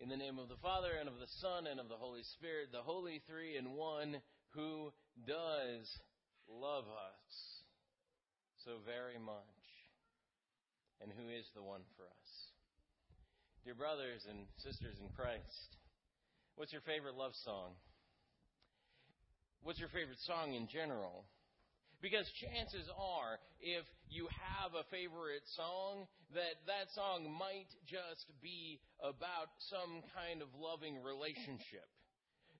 In the name of the Father, and of the Son, and of the Holy Spirit, the Holy Three in One, who does love us so very much, and who is the one for us. Dear brothers and sisters in Christ, what's your favorite love song? What's your favorite song in general? Because chances are, if you have a favorite song, that that song might just be about some kind of loving relationship.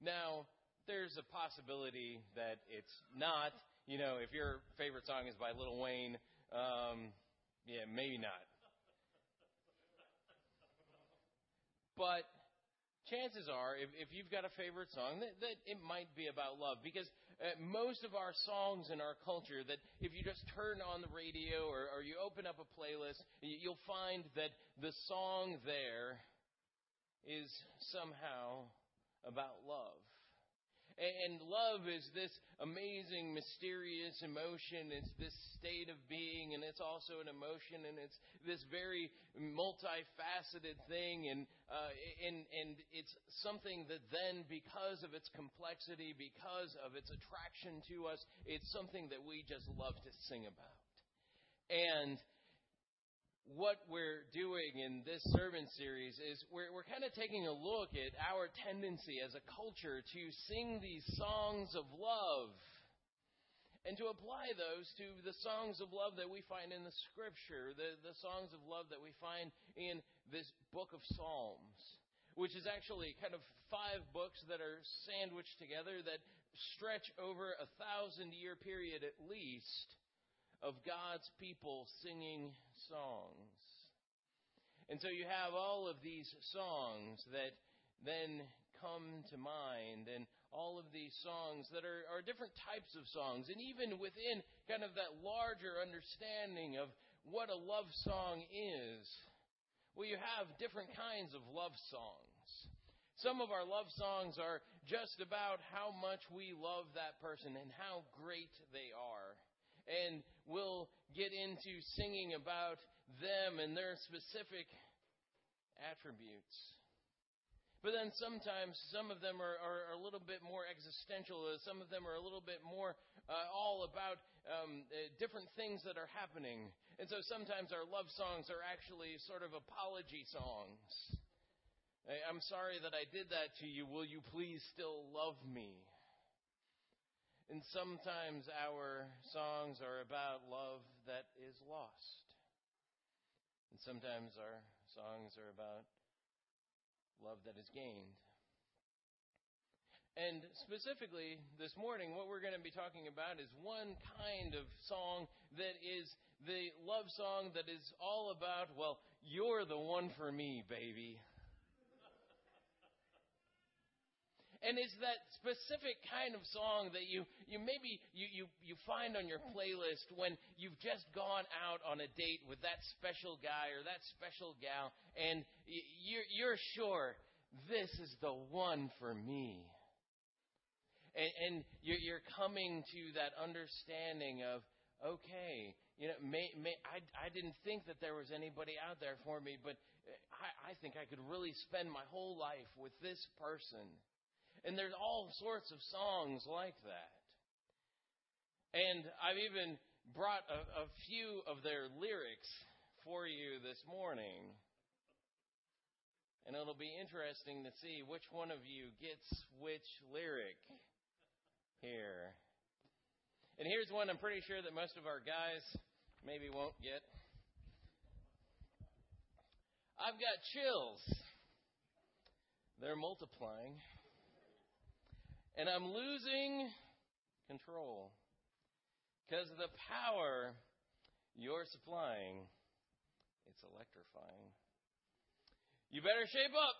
Now, there's a possibility that it's not. You know, if your favorite song is by Lil Wayne, um, yeah, maybe not. But chances are, if, if you've got a favorite song, that, that it might be about love. Because uh, most of our songs in our culture, that if you just turn on the radio or, or you open up a playlist, you'll find that the song there is somehow about love. And love is this amazing, mysterious emotion. It's this state of being, and it's also an emotion, and it's this very multifaceted thing. And uh, and and it's something that then, because of its complexity, because of its attraction to us, it's something that we just love to sing about. And what we're doing in this sermon series is we're, we're kind of taking a look at our tendency as a culture to sing these songs of love and to apply those to the songs of love that we find in the scripture, the, the songs of love that we find in this book of Psalms, which is actually kind of five books that are sandwiched together that stretch over a thousand year period at least of God's people singing songs. And so you have all of these songs that then come to mind and all of these songs that are, are different types of songs. And even within kind of that larger understanding of what a love song is, well, you have different kinds of love songs. Some of our love songs are just about how much we love that person and how great they are and we'll get into singing about them and their specific attributes. But then sometimes some of them are, are, are, a little bit more existential. Some of them are a little bit more uh, all about um, uh, different things that are happening. And so sometimes our love songs are actually sort of apology songs. I'm sorry that I did that to you. Will you please still love me? And sometimes our songs are about love that is lost. And sometimes our songs are about love that is gained. And specifically this morning, what we're going to be talking about is one kind of song that is the love song that is all about, well, you're the one for me, baby. And it's that specific kind of song that you, you maybe you, you, you find on your playlist when you've just gone out on a date with that special guy or that special gal, and you're, you're sure this is the one for me. And, and you're, coming to that understanding of, okay, you know, may, may, I, I didn't think that there was anybody out there for me, but uh, I, I think I could really spend my whole life with this person. And there's all sorts of songs like that. And I've even brought a, a few of their lyrics for you this morning. And it'll be interesting to see which one of you gets which lyric here. And here's one I'm pretty sure that most of our guys maybe won't get. I've got chills. They're multiplying. And I'm losing control because of the power you're supplying. It's electrifying. You better shape up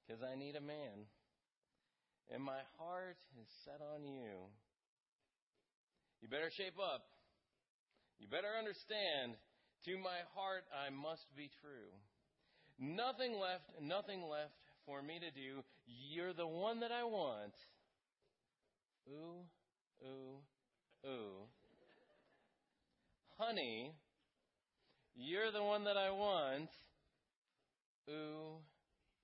because I need a man. And my heart is set on you. You better shape up. You better understand. To my heart, I must be true. Nothing left, nothing left for me to do. You're the one that I want. Ooh, ooh, ooh. Honey, you're the one that I want. Ooh,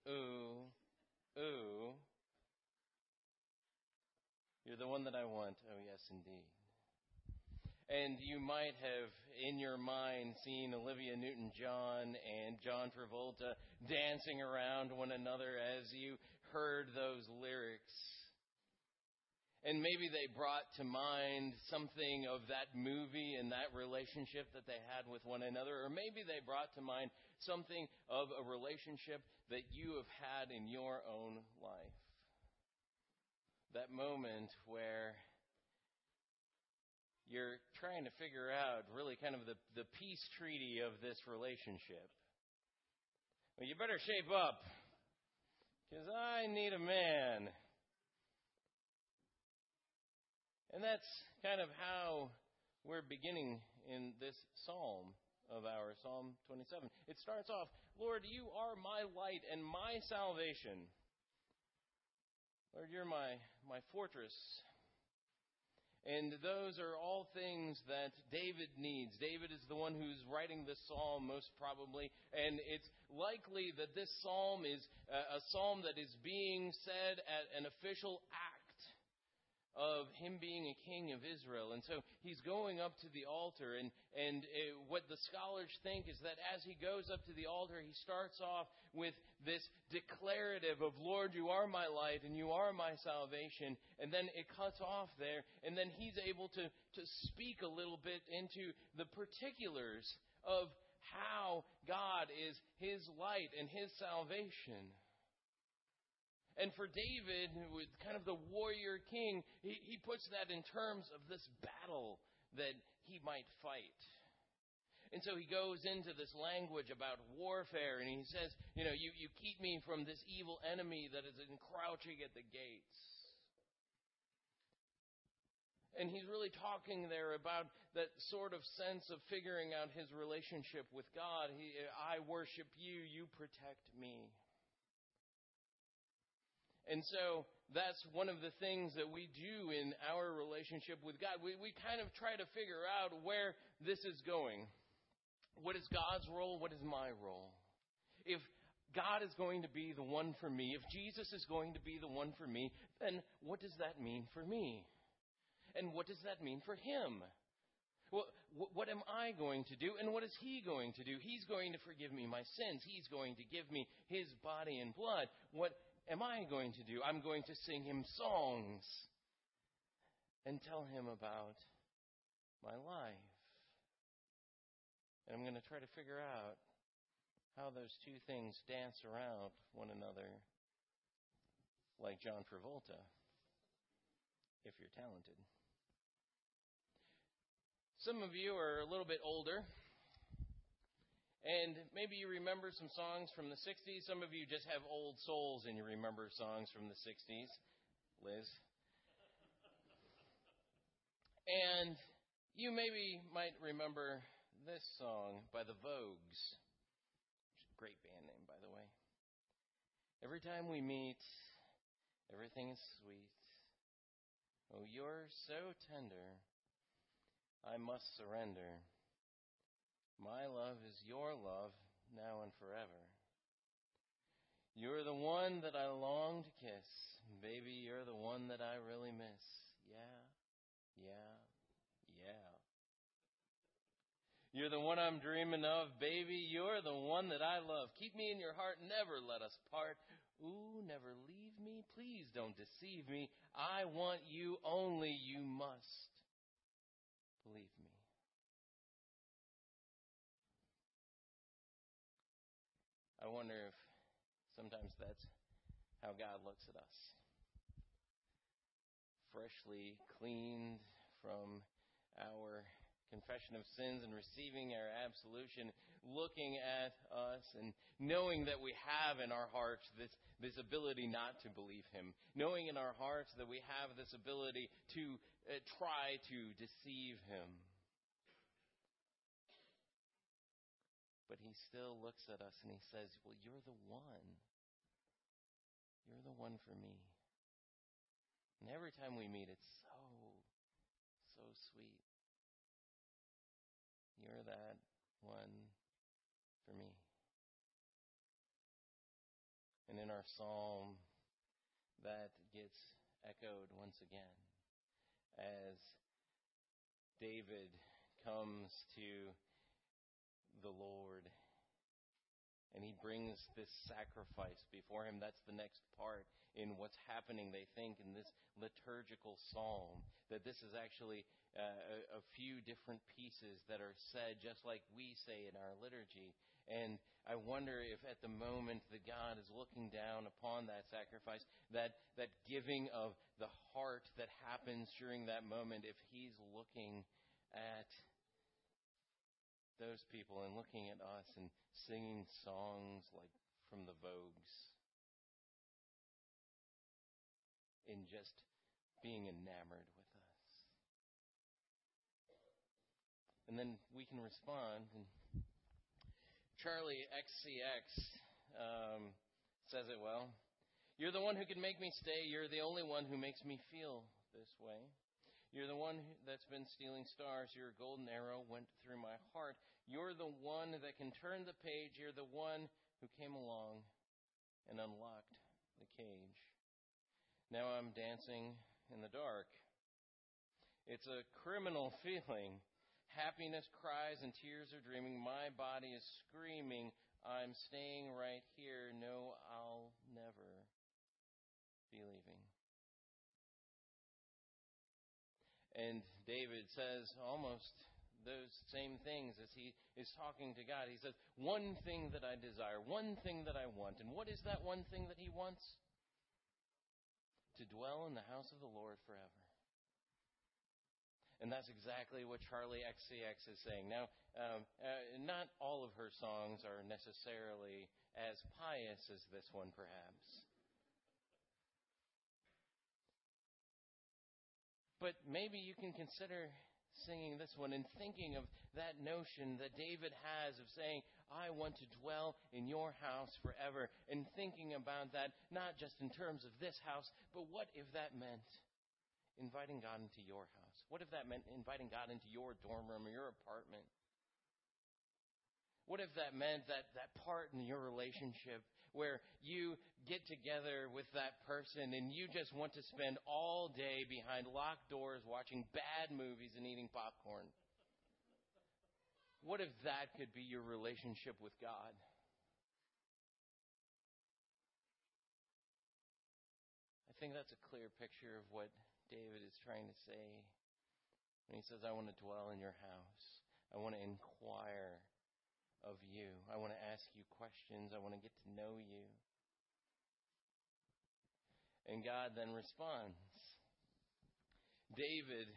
ooh, ooh. You're the one that I want. Oh, yes, indeed. And you might have, in your mind, seen Olivia Newton John and John Travolta dancing around one another as you heard those lyrics. And maybe they brought to mind something of that movie and that relationship that they had with one another. Or maybe they brought to mind something of a relationship that you have had in your own life. That moment where you're trying to figure out really kind of the, the peace treaty of this relationship. Well, you better shape up because I need a man. And that's kind of how we're beginning in this psalm of our Psalm 27. It starts off, Lord, you are my light and my salvation. Lord, you're my, my fortress. And those are all things that David needs. David is the one who's writing this psalm most probably. And it's likely that this psalm is uh, a psalm that is being said at an official act of him being a king of Israel. And so he's going up to the altar. And, and it, what the scholars think is that as he goes up to the altar, he starts off with this declarative of, Lord, you are my light and you are my salvation. And then it cuts off there. And then he's able to, to speak a little bit into the particulars of how God is his light and his salvation. And for David, who is kind of the warrior king, he, he puts that in terms of this battle that he might fight. And so he goes into this language about warfare, and he says, You know, you, you keep me from this evil enemy that is encroaching at the gates. And he's really talking there about that sort of sense of figuring out his relationship with God. He, I worship you, you protect me. And so that's one of the things that we do in our relationship with God. We, we kind of try to figure out where this is going. What is God's role? What is my role? If God is going to be the one for me, if Jesus is going to be the one for me, then what does that mean for me? And what does that mean for him? Well, what am I going to do? And what is he going to do? He's going to forgive me my sins. He's going to give me his body and blood. What am I going to do? I'm going to sing him songs and tell him about my life. And I'm going to try to figure out how those two things dance around one another like John Travolta, if you're talented. Some of you are a little bit older. And maybe you remember some songs from the 60s. Some of you just have old souls and you remember songs from the 60s. Liz. And you maybe might remember this song by the Vogues. Great band name, by the way. Every time we meet, everything is sweet. Oh, you're so tender. I must surrender. My love is your love now and forever. You're the one that I long to kiss. Baby, you're the one that I really miss. Yeah, yeah, yeah. You're the one I'm dreaming of. Baby, you're the one that I love. Keep me in your heart. Never let us part. Ooh, never leave me. Please don't deceive me. I want you only. You must believe me. I wonder if sometimes that's how God looks at us. Freshly cleaned from our confession of sins and receiving our absolution, looking at us and knowing that we have in our hearts this, this ability not to believe Him, knowing in our hearts that we have this ability to uh, try to deceive Him. But he still looks at us and he says, Well, you're the one. You're the one for me. And every time we meet, it's so, so sweet. You're that one for me. And in our psalm, that gets echoed once again. as David comes to the Lord and he brings this sacrifice before him. That's the next part in what's happening, they think, in this liturgical psalm. That this is actually uh, a, a few different pieces that are said just like we say in our liturgy. And I wonder if at the moment that God is looking down upon that sacrifice, that, that giving of the heart that happens during that moment, if He's looking at those people and looking at us and singing songs like from the Vogues in just being enamored with us. And then we can respond. And Charli XCX um, says it well. You're the one who can make me stay. You're the only one who makes me feel this way. You're the one that's been stealing stars. Your golden arrow went through my heart. You're the one that can turn the page. You're the one who came along and unlocked the cage. Now I'm dancing in the dark. It's a criminal feeling. Happiness cries and tears are dreaming. My body is screaming. I'm staying right here. No, I'll never be leaving. And David says almost those same things as he is talking to God. He says, One thing that I desire, one thing that I want. And what is that one thing that he wants? To dwell in the house of the Lord forever. And that's exactly what Charli XCX is saying. Now, um, uh, not all of her songs are necessarily as pious as this one, perhaps. But maybe you can consider singing this one and thinking of that notion that David has of saying, I want to dwell in your house forever, and thinking about that not just in terms of this house, but what if that meant inviting God into your house? What if that meant inviting God into your dorm room or your apartment? What if that meant that, that part in your relationship where you get together with that person and you just want to spend all day behind locked doors watching bad movies and eating popcorn. What if that could be your relationship with God? I think that's a clear picture of what David is trying to say when he says, I want to dwell in your house. I want to inquire of you. I want to ask you questions. I want to get to know you. And God then responds. David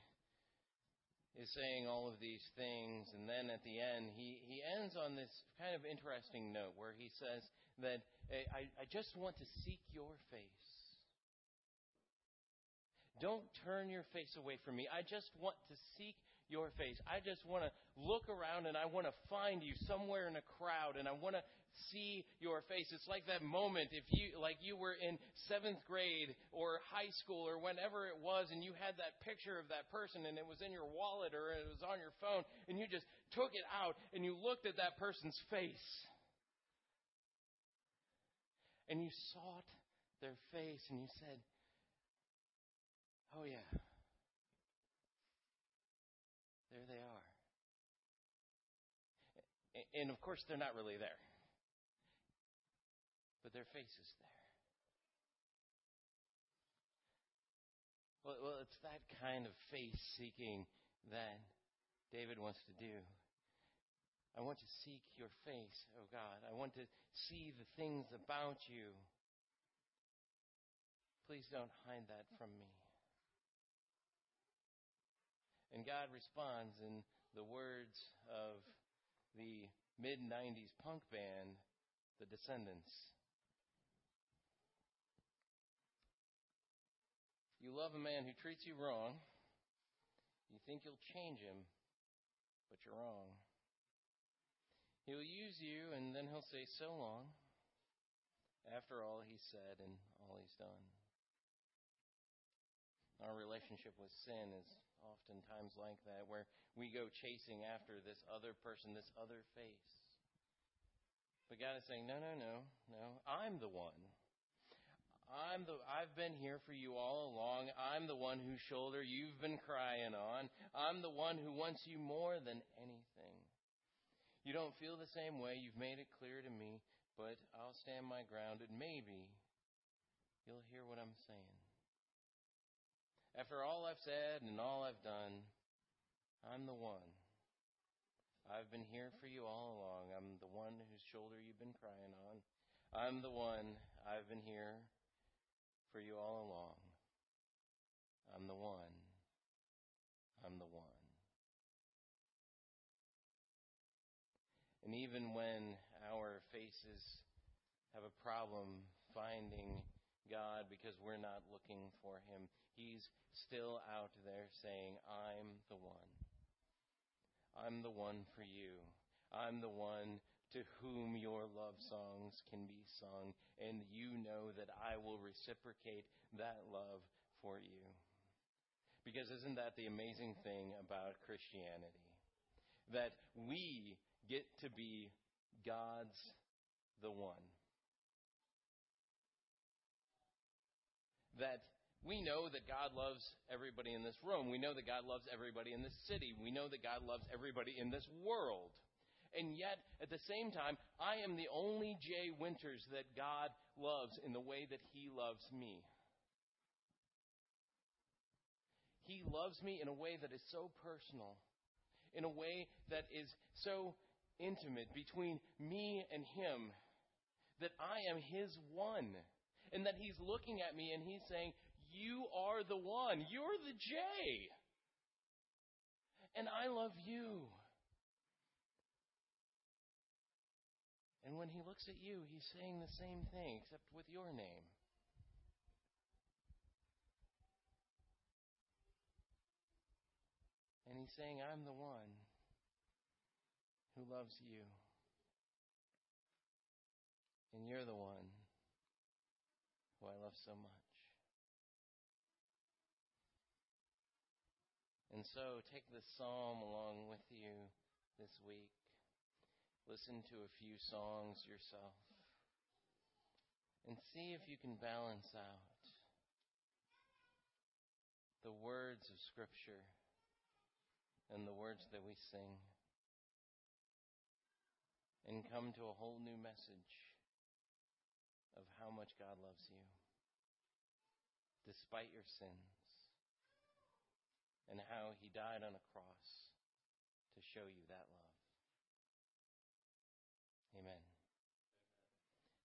is saying all of these things, and then at the end, he, he ends on this kind of interesting note where he says that I, I just want to seek your face. Don't turn your face away from me. I just want to seek your face. I just want to look around and I want to find you somewhere in a crowd and I want to see your face. It's like that moment if you, like you were in seventh grade or high school or whenever it was and you had that picture of that person and it was in your wallet or it was on your phone and you just took it out and you looked at that person's face and you sought their face and you said, Oh yeah. There they are. And of course, they're not really there. But their face is there. Well, well it's that kind of face seeking that David wants to do. I want to seek your face, oh God. I want to see the things about you. Please don't hide that from me. And God responds in the words of the mid 90s punk band, The Descendents. You love a man who treats you wrong. You think you'll change him, but you're wrong. He'll use you, and then he'll say, So long, after all he said and all he's done. Our relationship with sin is oftentimes like that, where we go chasing after this other person, this other face. But God is saying, no, no, no, no. I'm the one. I'm the I've been here for you all along. I'm the one whose shoulder you've been crying on. I'm the one who wants you more than anything. You don't feel the same way. You've made it clear to me, but I'll stand my ground and maybe you'll hear what I'm saying. After all I've said and all I've done, I'm the one. I've been here for you all along. I'm the one whose shoulder you've been crying on. I'm the one. I've been here for you all along. I'm the one. I'm the one. And even when our faces have a problem finding God because we're not looking for Him, He's still out there saying, I'm the one. I'm the one for you. I'm the one to whom your love songs can be sung, and you know that I will reciprocate that love for you. Because isn't that the amazing thing about Christianity? That we get to be God's the one. That we know that God loves everybody in this room. We know that God loves everybody in this city. We know that God loves everybody in this world. And yet, at the same time, I am the only Jay Winters that God loves in the way that He loves me. He loves me in a way that is so personal, in a way that is so intimate between me and Him, that I am His one. And that He's looking at me and He's saying, You are the one. You're the J. And I love you. And when he looks at you, he's saying the same thing, except with your name. And he's saying, I'm the one who loves you. And you're the one who I love so much. And so take this psalm along with you this week. Listen to a few songs yourself and see if you can balance out the words of Scripture and the words that we sing and come to a whole new message of how much God loves you despite your sins and how he died on a cross to show you that love. Amen.